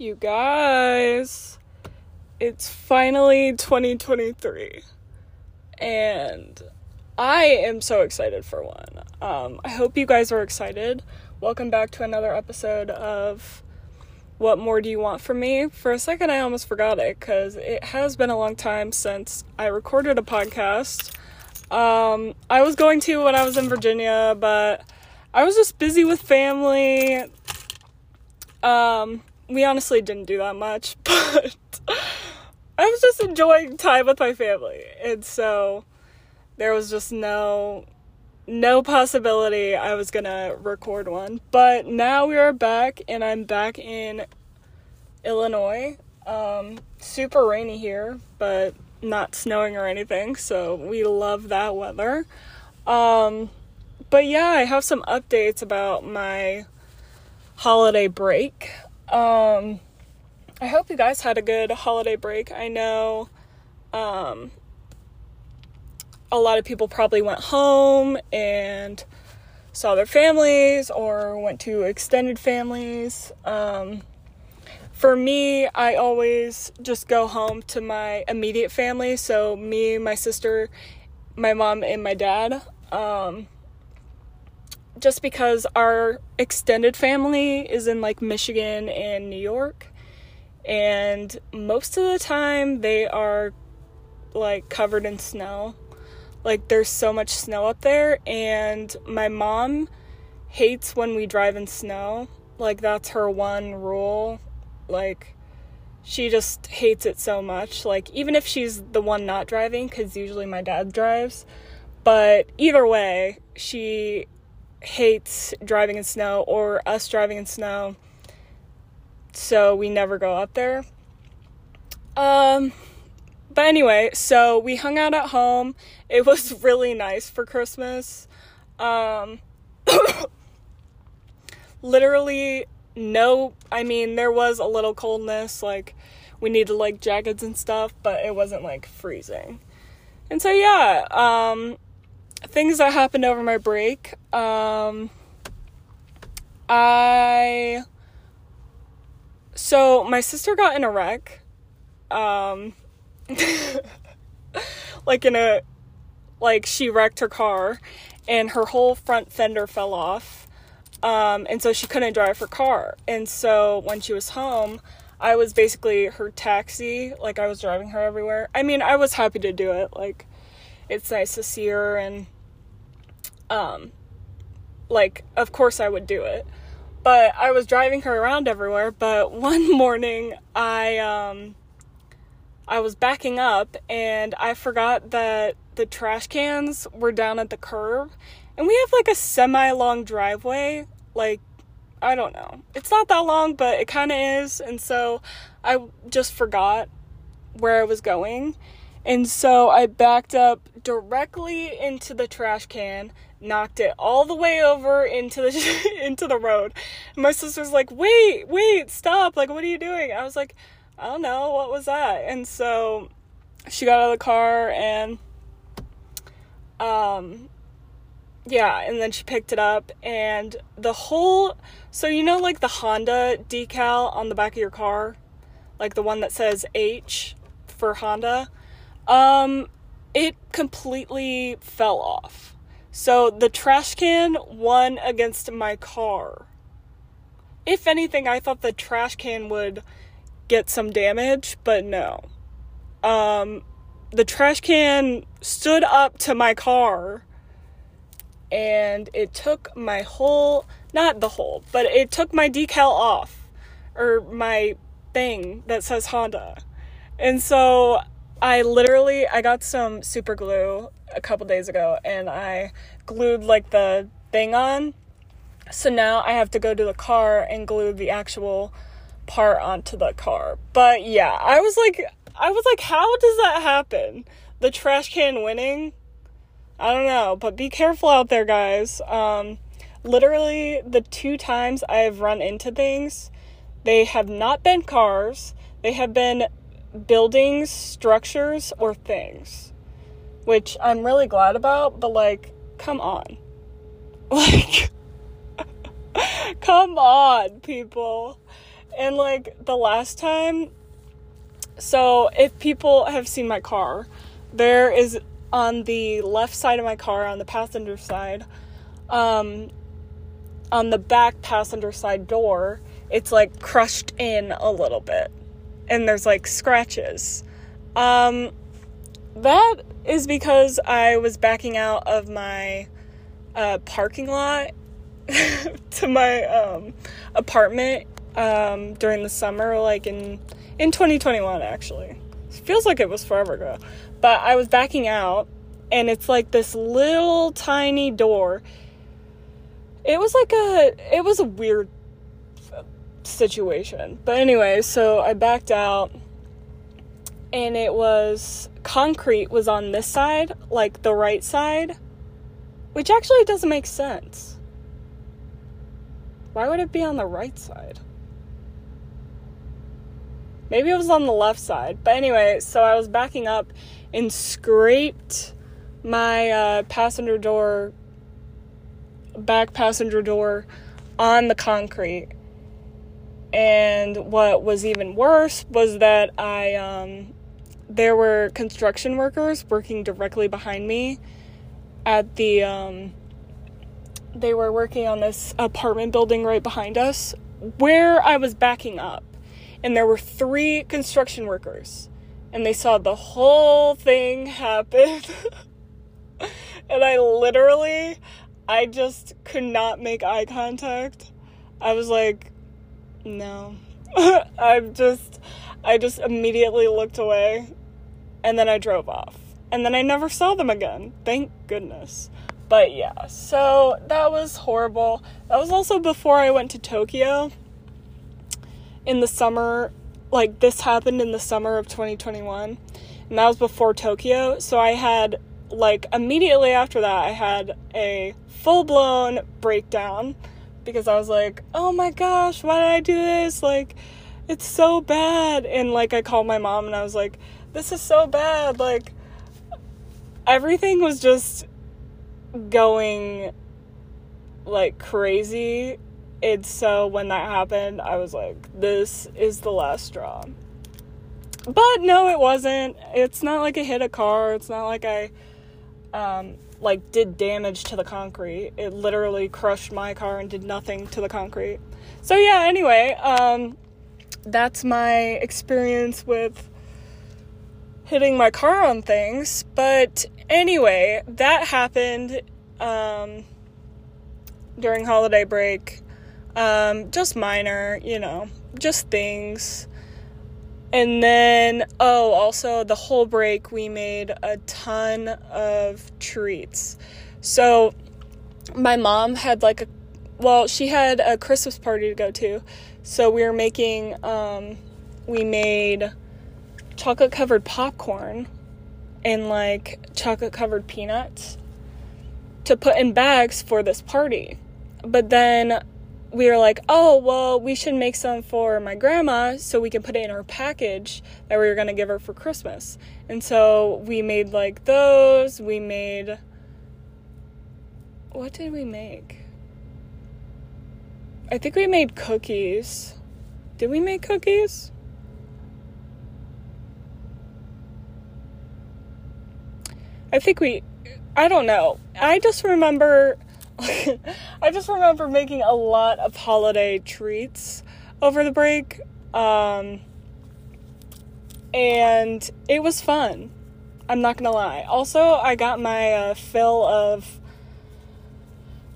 You guys, it's finally 2023. And I am so excited for one. Um, I hope you guys are excited. Welcome back to another episode of What More Do You Want From Me? For a second, I almost forgot it because it has been a long time since I recorded a podcast. Um, I was going to when I was in Virginia, but I was just busy with family. Um, we honestly didn't do that much, but I was just enjoying time with my family. And so there was just no no possibility I was going to record one. But now we are back and I'm back in Illinois. Um, super rainy here, but not snowing or anything. So we love that weather. Um, but yeah, I have some updates about my holiday break. Um, I hope you guys had a good holiday break. I know um, a lot of people probably went home and saw their families or went to extended families. Um, for me, I always just go home to my immediate family. So, me, my sister, my mom, and my dad. Um, just because our extended family is in like Michigan and New York. And most of the time they are like covered in snow. Like there's so much snow up there and my mom hates when we drive in snow. Like that's her one rule. Like she just hates it so much. Like even if she's the one not driving cuz usually my dad drives, but either way, she hates driving in snow or us driving in snow. So we never go up there. Um but anyway, so we hung out at home. It was really nice for Christmas. Um literally no I mean there was a little coldness like we needed like jackets and stuff, but it wasn't like freezing. And so yeah, um things that happened over my break. Um, I so my sister got in a wreck. Um, like in a like she wrecked her car and her whole front fender fell off. Um, and so she couldn't drive her car. And so when she was home, I was basically her taxi. Like I was driving her everywhere. I mean, I was happy to do it. Like it's nice to see her and um like of course I would do it. But I was driving her around everywhere, but one morning I um I was backing up and I forgot that the trash cans were down at the curb. And we have like a semi long driveway, like I don't know. It's not that long, but it kind of is. And so I just forgot where I was going. And so I backed up directly into the trash can, knocked it all the way over into the into the road. And my sister's like, "Wait, wait, stop. Like what are you doing?" I was like, "I don't know. What was that?" And so she got out of the car and um yeah, and then she picked it up and the whole so you know like the Honda decal on the back of your car, like the one that says H for Honda um, it completely fell off. So the trash can won against my car. If anything, I thought the trash can would get some damage, but no. Um, the trash can stood up to my car and it took my whole, not the whole, but it took my decal off or my thing that says Honda. And so I literally I got some super glue a couple days ago and I glued like the thing on. So now I have to go to the car and glue the actual part onto the car. But yeah, I was like I was like how does that happen? The trash can winning? I don't know, but be careful out there guys. Um literally the two times I've run into things, they have not been cars. They have been buildings, structures, or things. Which I'm really glad about, but like, come on. Like, come on, people. And like the last time, so if people have seen my car, there is on the left side of my car, on the passenger side, um, on the back passenger side door, it's like crushed in a little bit. And there's like scratches. Um, that is because I was backing out of my uh, parking lot to my um, apartment um, during the summer, like in in 2021. Actually, it feels like it was forever ago. But I was backing out, and it's like this little tiny door. It was like a it was a weird situation. But anyway, so I backed out and it was concrete was on this side, like the right side, which actually doesn't make sense. Why would it be on the right side? Maybe it was on the left side. But anyway, so I was backing up and scraped my uh, passenger door, back passenger door on the concrete. And what was even worse was that I um, there were construction workers working directly behind me at the um, they were working on this apartment building right behind us where I was backing up. And there were three construction workers. And they saw the whole thing happen. And I literally I just could not make eye contact. I was like no. I'm just I just immediately looked away and then I drove off. And then I never saw them again. Thank goodness. But yeah, so that was horrible. That was also before I went to Tokyo in the summer. Like, this happened in the summer of 2021. And that was before Tokyo. So I had, like, immediately after that, I had a full blown breakdown because I was like, oh my gosh, why did I do this? Like, it's so bad. And, like, I called my mom and I was like, this is so bad. Like, everything was just going like crazy. And so when that happened, I was like, this is the last straw. But no, it wasn't. It's not like I hit a car. It's not like I um like did damage to the concrete. It literally crushed my car and did nothing to the concrete. So yeah, anyway, um that's my experience with hitting my car on things. But anyway, that happened um, during holiday break. Um, just minor, you know, just things. And then, oh, also the whole break, we made a ton of treats. So, my mom had like a, well, she had a Christmas party to go to. So, we were making, um, we made chocolate covered popcorn and like chocolate covered peanuts to put in bags for this party. But then we were like, oh, well, we should make some for my grandma so we can put it in our package that we were going to give her for Christmas. And so we made like those. We made. What did we make? I think we made cookies. Did we make cookies? I think we I don't know. I just remember I just remember making a lot of holiday treats over the break. Um, and it was fun. I'm not gonna lie. Also, I got my uh, fill of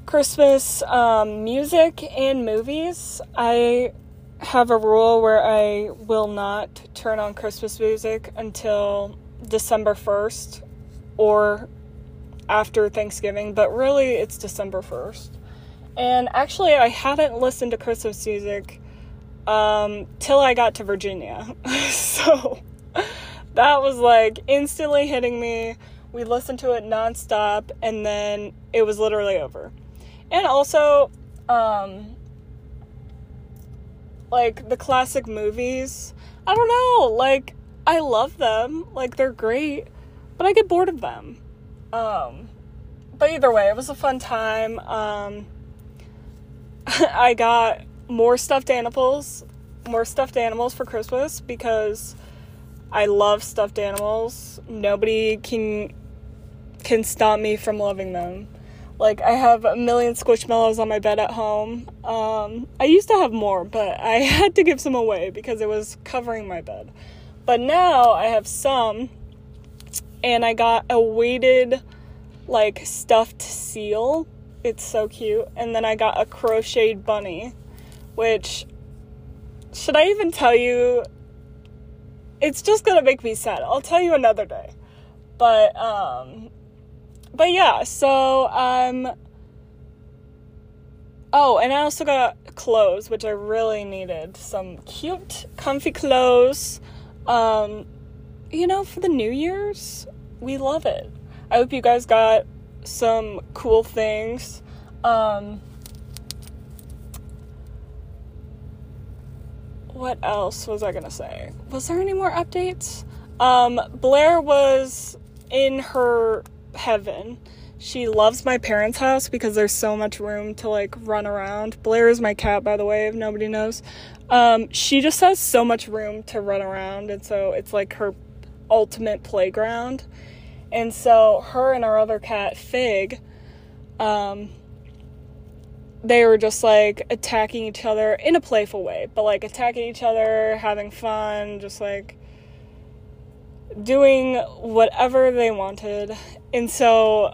Christmas um, music and movies. I have a rule where I will not turn on Christmas music until December 1st or after Thanksgiving, but really it's December 1st. And actually, I hadn't listened to Christmas music um, till I got to Virginia. so that was like instantly hitting me. We listened to it nonstop, and then it was literally over. And also, um, like the classic movies, I don't know, like I love them, like they're great but I get bored of them. Um, but either way, it was a fun time. Um, I got more stuffed animals more stuffed animals for Christmas because I love stuffed animals. Nobody can can stop me from loving them. Like I have a million squishmallows on my bed at home. Um, I used to have more, but I had to give some away because it was covering my bed. But now I have some, and I got a weighted, like stuffed seal. It's so cute. And then I got a crocheted bunny, which should I even tell you? It's just gonna make me sad. I'll tell you another day. But um but yeah, so um Oh, and I also got clothes, which I really needed. Some cute, comfy clothes. Um, you know, for the New Year's, we love it. I hope you guys got some cool things. Um, what else was I gonna say? Was there any more updates? Um, Blair was in her heaven. She loves my parents' house because there's so much room to like run around. Blair is my cat, by the way, if nobody knows. Um, she just has so much room to run around, and so it's like her ultimate playground. And so her and our other cat, Fig, um, they were just like attacking each other in a playful way, but like attacking each other, having fun, just like doing whatever they wanted. And so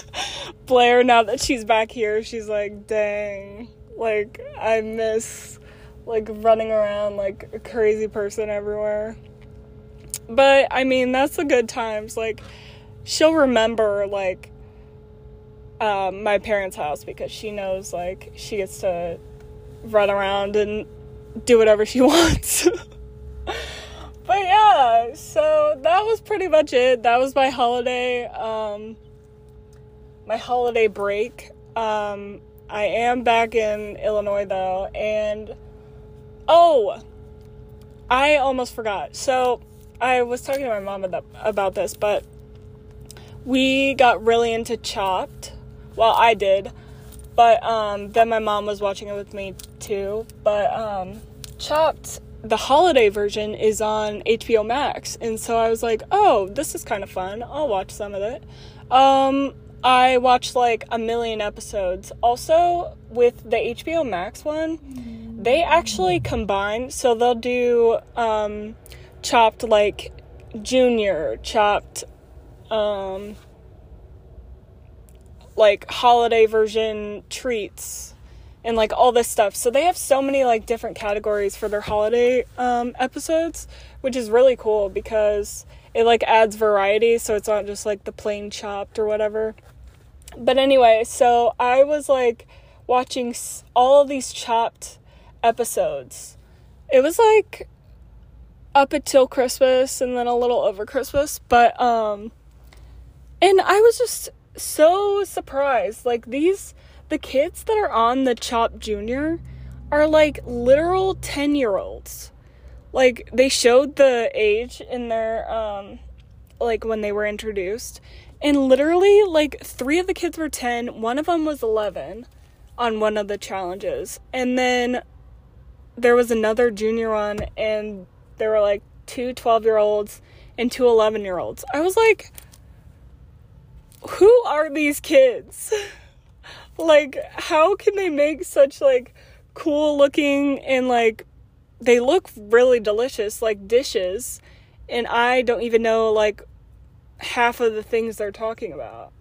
Blair, now that she's back here, she's like, dang, like I miss like running around like a crazy person everywhere. But I mean, that's the good times. Like she'll remember like um, my parents' house because she knows like she gets to run around and do whatever she wants. but yeah, so that was pretty much it. That was my holiday, um, my holiday break. Um, I am back in Illinois though, and oh, I almost forgot. So I was talking to my mom about this, but we got really into Chopped well, I did. But um, then my mom was watching it with me too. But um, Chopped, the holiday version, is on HBO Max. And so I was like, oh, this is kind of fun. I'll watch some of it. Um, I watched like a million episodes. Also, with the HBO Max one, they actually combine. So they'll do um, Chopped like Junior, Chopped. Um, like holiday version treats and like all this stuff. So they have so many like different categories for their holiday um, episodes, which is really cool because it like adds variety. So it's not just like the plain chopped or whatever. But anyway, so I was like watching all of these chopped episodes. It was like up until Christmas and then a little over Christmas, but um and I was just so surprised. Like these the kids that are on the Chopped Junior are like literal 10 year olds. Like they showed the age in their um like when they were introduced and literally like 3 of the kids were 10, one of them was 11 on one of the challenges. And then there was another junior one and there were like two 12 year olds and two 11 year olds. I was like who are these kids? like, how can they make such like cool looking and like they look really delicious like dishes and I don't even know like half of the things they're talking about.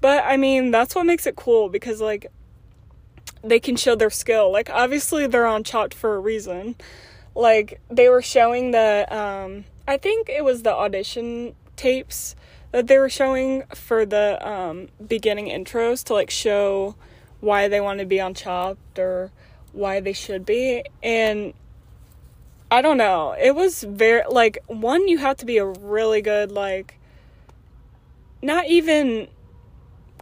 But I mean, that's what makes it cool because like they can show their skill. Like obviously they're on Chopped for a reason. Like they were showing the um I think it was the audition tapes that they were showing for the um, beginning intros to like show why they want to be on Chopped or why they should be. And I don't know. It was very like one you have to be a really good like not even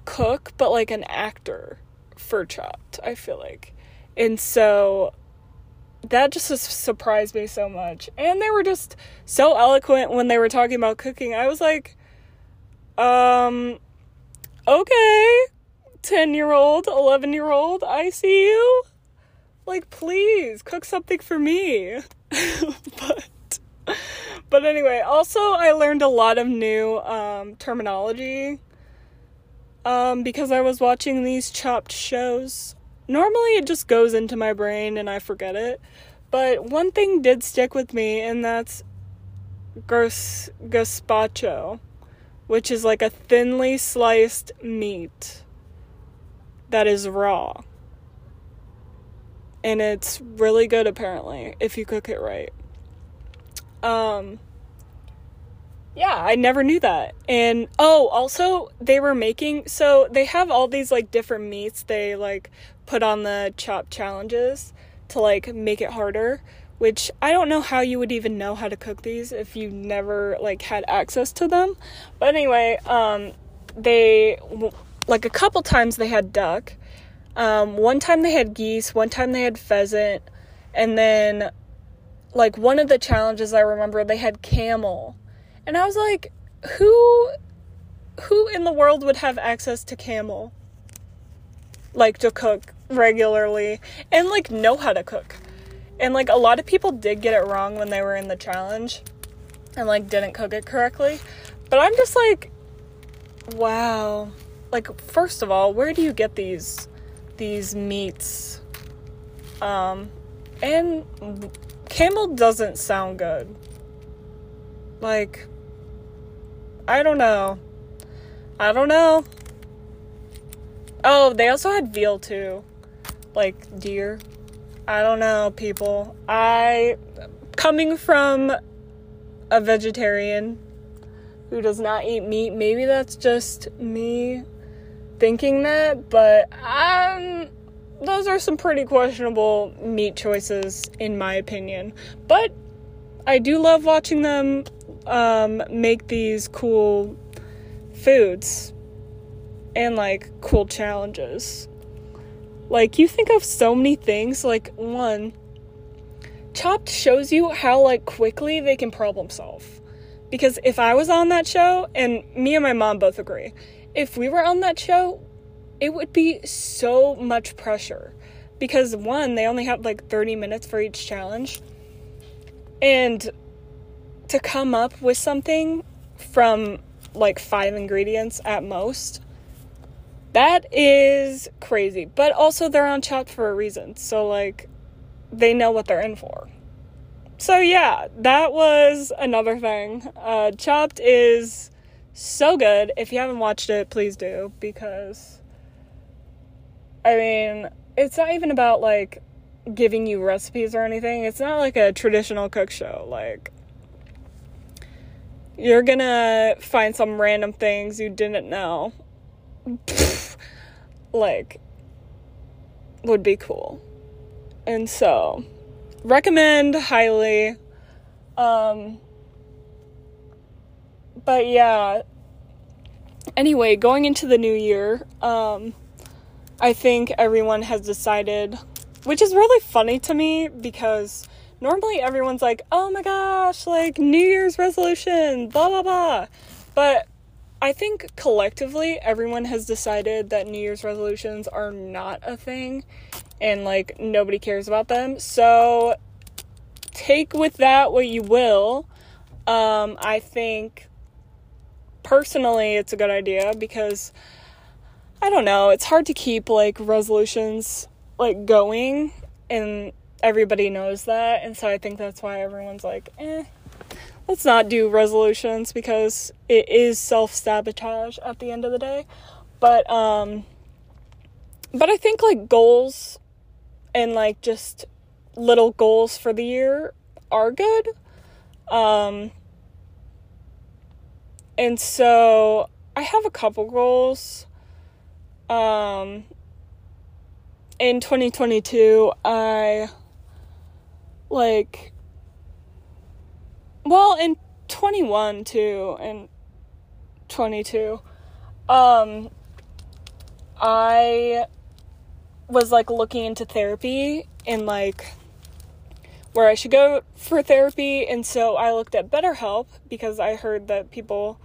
cook, but like an actor for Chopped, I feel like. And so that just surprised me so much. And they were just so eloquent when they were talking about cooking. I was like, um, okay, 10 year old, 11 year old, I see you. Like, please cook something for me. but, but anyway, also I learned a lot of new um, terminology um, because I was watching these chopped shows. Normally, it just goes into my brain and I forget it. But one thing did stick with me, and that's gas- gazpacho, which is like a thinly sliced meat that is raw. And it's really good apparently if you cook it right. Um yeah, I never knew that. And oh, also they were making so they have all these like different meats they like put on the chop challenges to like make it harder, which I don't know how you would even know how to cook these if you never like had access to them. But anyway, um they like a couple times they had duck. Um one time they had geese, one time they had pheasant, and then like one of the challenges I remember they had camel and I was like, who who in the world would have access to camel? Like to cook regularly and like know how to cook. And like a lot of people did get it wrong when they were in the challenge and like didn't cook it correctly. But I'm just like wow. Like first of all, where do you get these these meats? Um and camel doesn't sound good. Like I don't know. I don't know. Oh, they also had veal too. Like deer. I don't know, people. I coming from a vegetarian who does not eat meat, maybe that's just me thinking that, but um those are some pretty questionable meat choices in my opinion. But I do love watching them um, make these cool foods and like cool challenges. Like you think of so many things. Like one, Chopped shows you how like quickly they can problem solve. Because if I was on that show, and me and my mom both agree, if we were on that show, it would be so much pressure. Because one, they only have like 30 minutes for each challenge. And to come up with something from like five ingredients at most, that is crazy. But also, they're on Chopped for a reason. So, like, they know what they're in for. So, yeah, that was another thing. Uh, Chopped is so good. If you haven't watched it, please do. Because, I mean, it's not even about like giving you recipes or anything. It's not like a traditional cook show. Like, you're gonna find some random things you didn't know. like, would be cool. And so, recommend highly. Um, but yeah. Anyway, going into the new year, um, I think everyone has decided, which is really funny to me because normally everyone's like, oh my gosh, like New Year's resolution, blah, blah, blah. But I think collectively everyone has decided that New Year's resolutions are not a thing and like nobody cares about them. So take with that what you will. Um, I think personally it's a good idea because I don't know, it's hard to keep like resolutions like going and everybody knows that and so i think that's why everyone's like eh let's not do resolutions because it is self-sabotage at the end of the day. But um but i think like goals and like just little goals for the year are good. Um and so i have a couple goals. Um in 2022 i like well in 21 too and 22 um i was like looking into therapy and like where I should go for therapy and so I looked at BetterHelp because I heard that people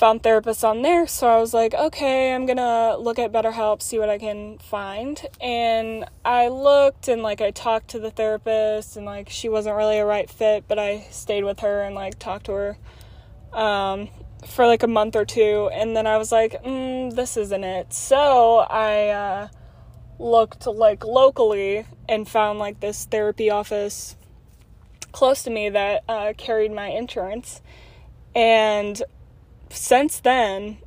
found therapists on there. So I was like, okay, I'm gonna look at BetterHelp, see what I can find. And I looked and like I talked to the therapist, and like she wasn't really a right fit, but I stayed with her and like talked to her um, for like a month or two. And then I was like, mm, this isn't it. So I uh, looked like locally and found like this therapy office close to me that uh, carried my insurance. And since then,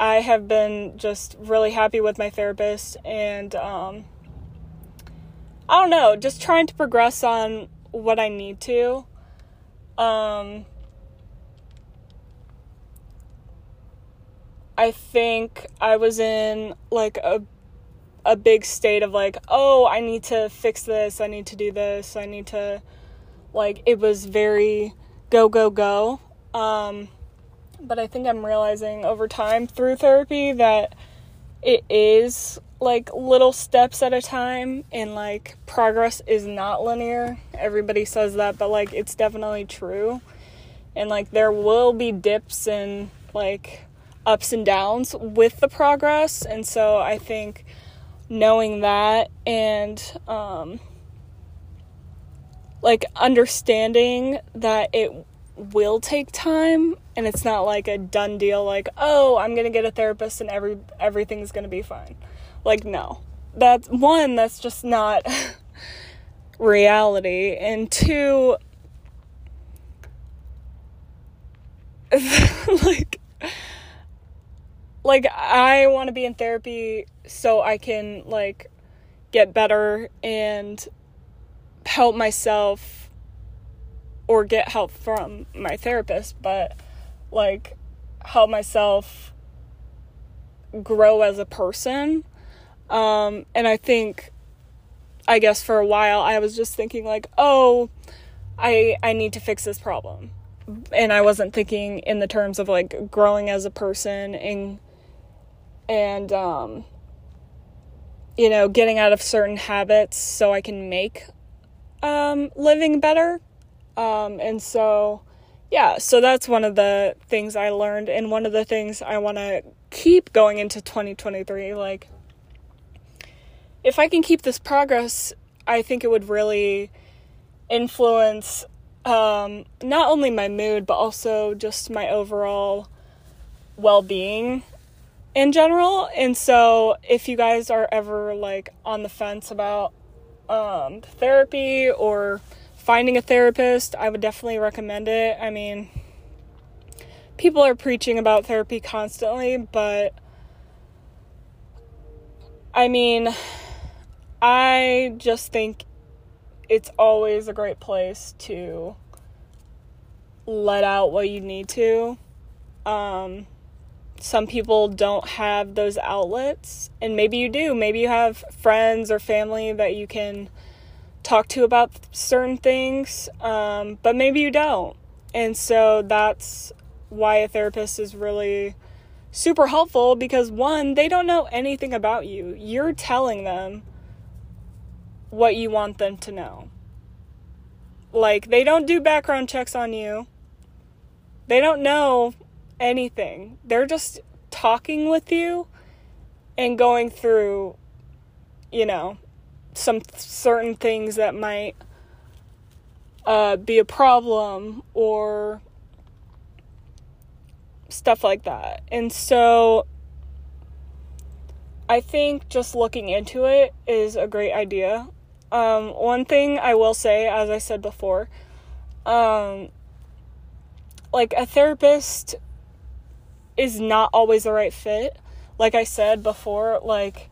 I have been just really happy with my therapist and um, I don't know, just trying to progress on what I need to. Um, I think I was in like a a big state of like, oh, I need to fix this, I need to do this, I need to like it was very go go go. Um, but I think I'm realizing over time through therapy that it is like little steps at a time and like progress is not linear. Everybody says that, but like it's definitely true. And like there will be dips and like ups and downs with the progress. And so I think knowing that and um like understanding that it will take time and it's not like a done deal like oh i'm gonna get a therapist and every everything's gonna be fine. Like no. That's one that's just not reality. And two like like i want to be in therapy so i can like get better and help myself or get help from my therapist, but like help myself grow as a person. Um, and I think, I guess for a while, I was just thinking like, oh, I I need to fix this problem, and I wasn't thinking in the terms of like growing as a person and and um, you know getting out of certain habits so I can make um, living better um, and so, yeah, so that's one of the things I learned, and one of the things I want to keep going into 2023. Like, if I can keep this progress, I think it would really influence um, not only my mood, but also just my overall well being in general. And so, if you guys are ever like on the fence about um, therapy or finding a therapist, I would definitely recommend it. I mean, people are preaching about therapy constantly, but I mean, I just think it's always a great place to let out what you need to. Um, some people don't have those outlets, and maybe you do. Maybe you have friends or family that you can talk to about certain things, um, but maybe you don't. And so that's why a therapist is really super helpful because one, they don't know anything about you. You're telling them what you want them to know. Like, they don't do background checks on you, they don't know anything. They're just talking with you and going through, you know, some certain things that might uh, be a problem or stuff like that. And so I think just looking into it is a great idea. Um, one thing I will say, as I said before, um, like a therapist is not always the right fit. Like I said before, like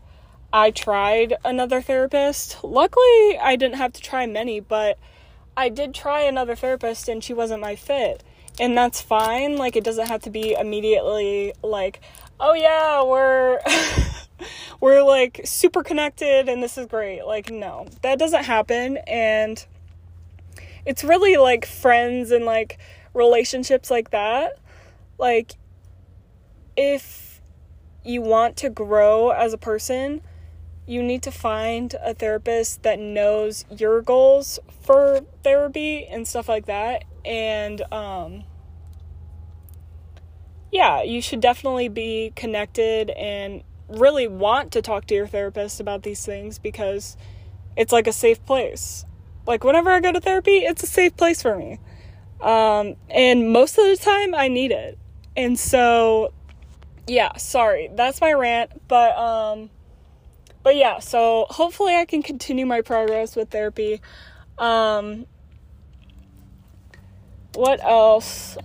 I tried another therapist. Luckily, I didn't have to try many, but I did try another therapist and she wasn't my fit. And that's fine. Like, it doesn't have to be immediately like, oh yeah, we're. we're like super connected and this is great. Like, no, that doesn't happen. And it's really like friends and like relationships like that. Like, if you want to grow as a person, you need to find a therapist that knows your goals for therapy and stuff like that and um yeah, you should definitely be connected and really want to talk to your therapist about these things because it's like a safe place. Like whenever I go to therapy, it's a safe place for me. Um, and most of the time I need it. And so yeah, sorry. That's my rant, but um but yeah, so hopefully I can continue my progress with therapy. Um what else?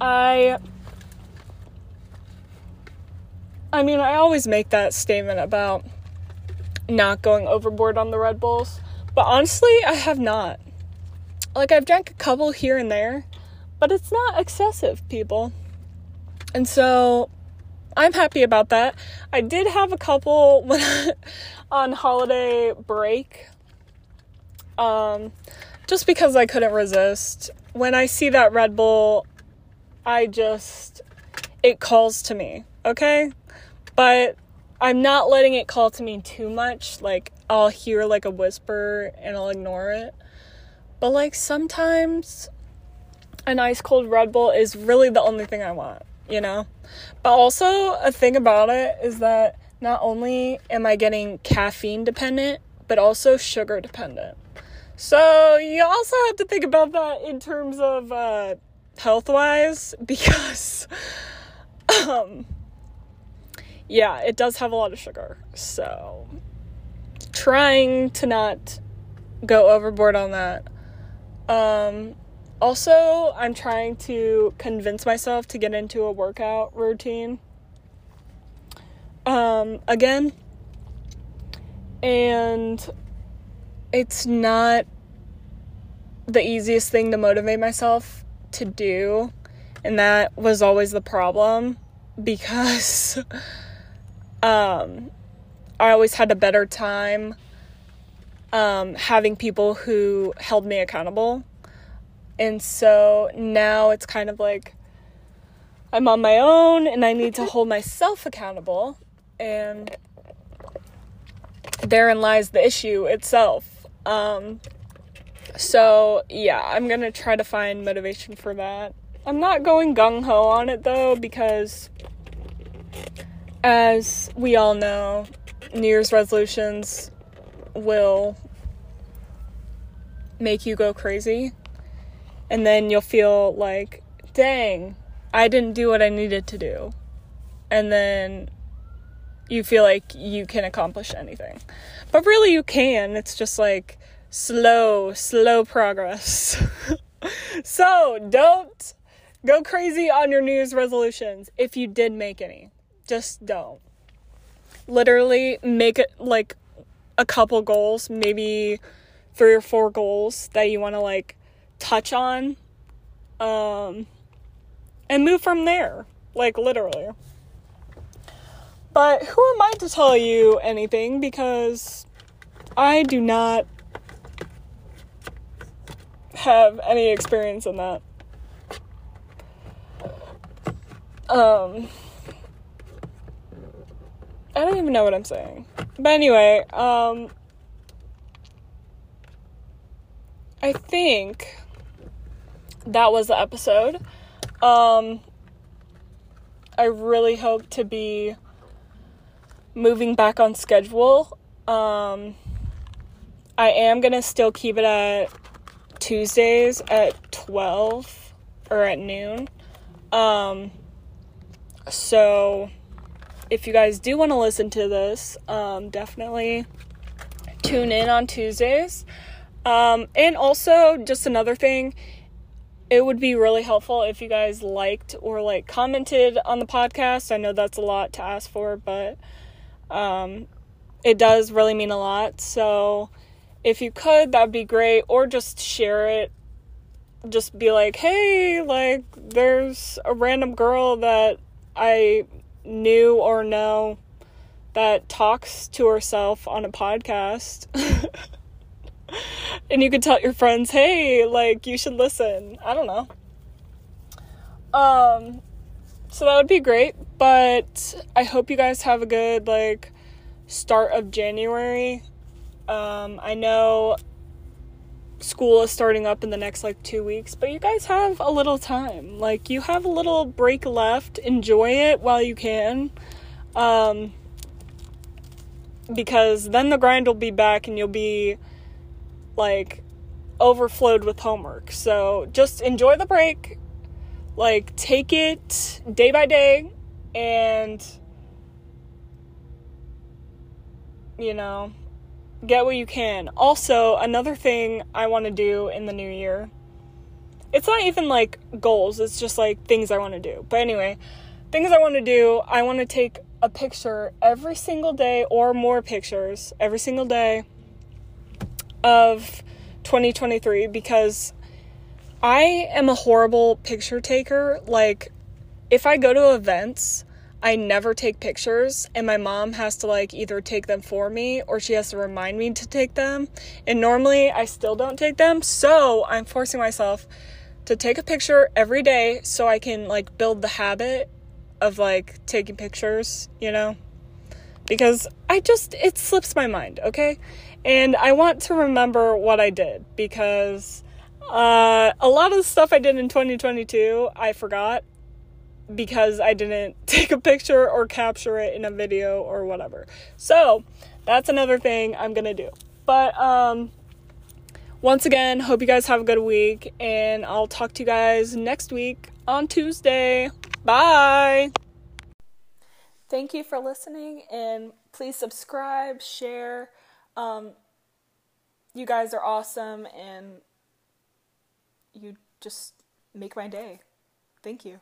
I I mean, I always make that statement about not going overboard on the Red Bulls, but honestly, I have not. Like I've drank a couple here and there, but it's not excessive, people. And so I'm happy about that. I did have a couple when on holiday break. Um just because I couldn't resist. When I see that Red Bull, I just it calls to me, okay? But I'm not letting it call to me too much. Like I'll hear like a whisper and I'll ignore it. But like sometimes an ice cold Red Bull is really the only thing I want, you know? But also, a thing about it is that not only am I getting caffeine dependent, but also sugar dependent. So, you also have to think about that in terms of uh, health wise because, um, yeah, it does have a lot of sugar. So, trying to not go overboard on that. Um, also, I'm trying to convince myself to get into a workout routine. Um, again, and it's not the easiest thing to motivate myself to do, and that was always the problem because um, I always had a better time um, having people who held me accountable and so now it's kind of like I'm on my own and I need to hold myself accountable. And therein lies the issue itself. Um, so, yeah, I'm gonna try to find motivation for that. I'm not going gung ho on it though, because as we all know, New Year's resolutions will make you go crazy and then you'll feel like, dang, I didn't do what I needed to do. And then you feel like you can accomplish anything. But really, you can. It's just like slow, slow progress. so don't go crazy on your New Year's resolutions if you did make any. Just don't. Literally make it like a couple goals, maybe three or four goals that you want to like touch on um, and move from there, like literally. But who am I to tell you anything because I do not have any experience in that. Um, I don't even know what I'm saying. But anyway, um, I think that was the episode. Um, I really hope to be moving back on schedule. Um, I am gonna still keep it at Tuesdays at 12 or at noon. Um, so if you guys do want to listen to this, um, definitely tune in on Tuesdays. Um, and also, just another thing, it would be really helpful if you guys liked or like commented on the podcast. I know that's a lot to ask for, but um, it does really mean a lot. So if you could, that'd be great. Or just share it. Just be like, hey, like, there's a random girl that I knew or know that talks to herself on a podcast. and you could tell your friends, hey, like you should listen. I don't know. Um so that would be great, but I hope you guys have a good like start of January. Um I know school is starting up in the next like two weeks, but you guys have a little time. Like, you have a little break left. Enjoy it while you can. Um, because then the grind will be back and you'll be like overflowed with homework. So just enjoy the break. Like, take it day by day and, you know, get what you can. Also, another thing I want to do in the new year. It's not even like goals, it's just like things I want to do. But anyway, things I want to do, I want to take a picture every single day or more pictures every single day of 2023 because I am a horrible picture taker. Like, if I go to events, I never take pictures, and my mom has to like either take them for me or she has to remind me to take them. And normally I still don't take them, so I'm forcing myself to take a picture every day so I can like build the habit of like taking pictures, you know? Because I just, it slips my mind, okay? And I want to remember what I did because uh, a lot of the stuff I did in 2022 I forgot because I didn't take a picture or capture it in a video or whatever. So, that's another thing I'm to do. But um once again, hope you guys have a good week and I'll talk to you guys next week on Tuesday. Bye. Thank you for listening and please subscribe, share. Um you guys are awesome and you just make my day. Thank you.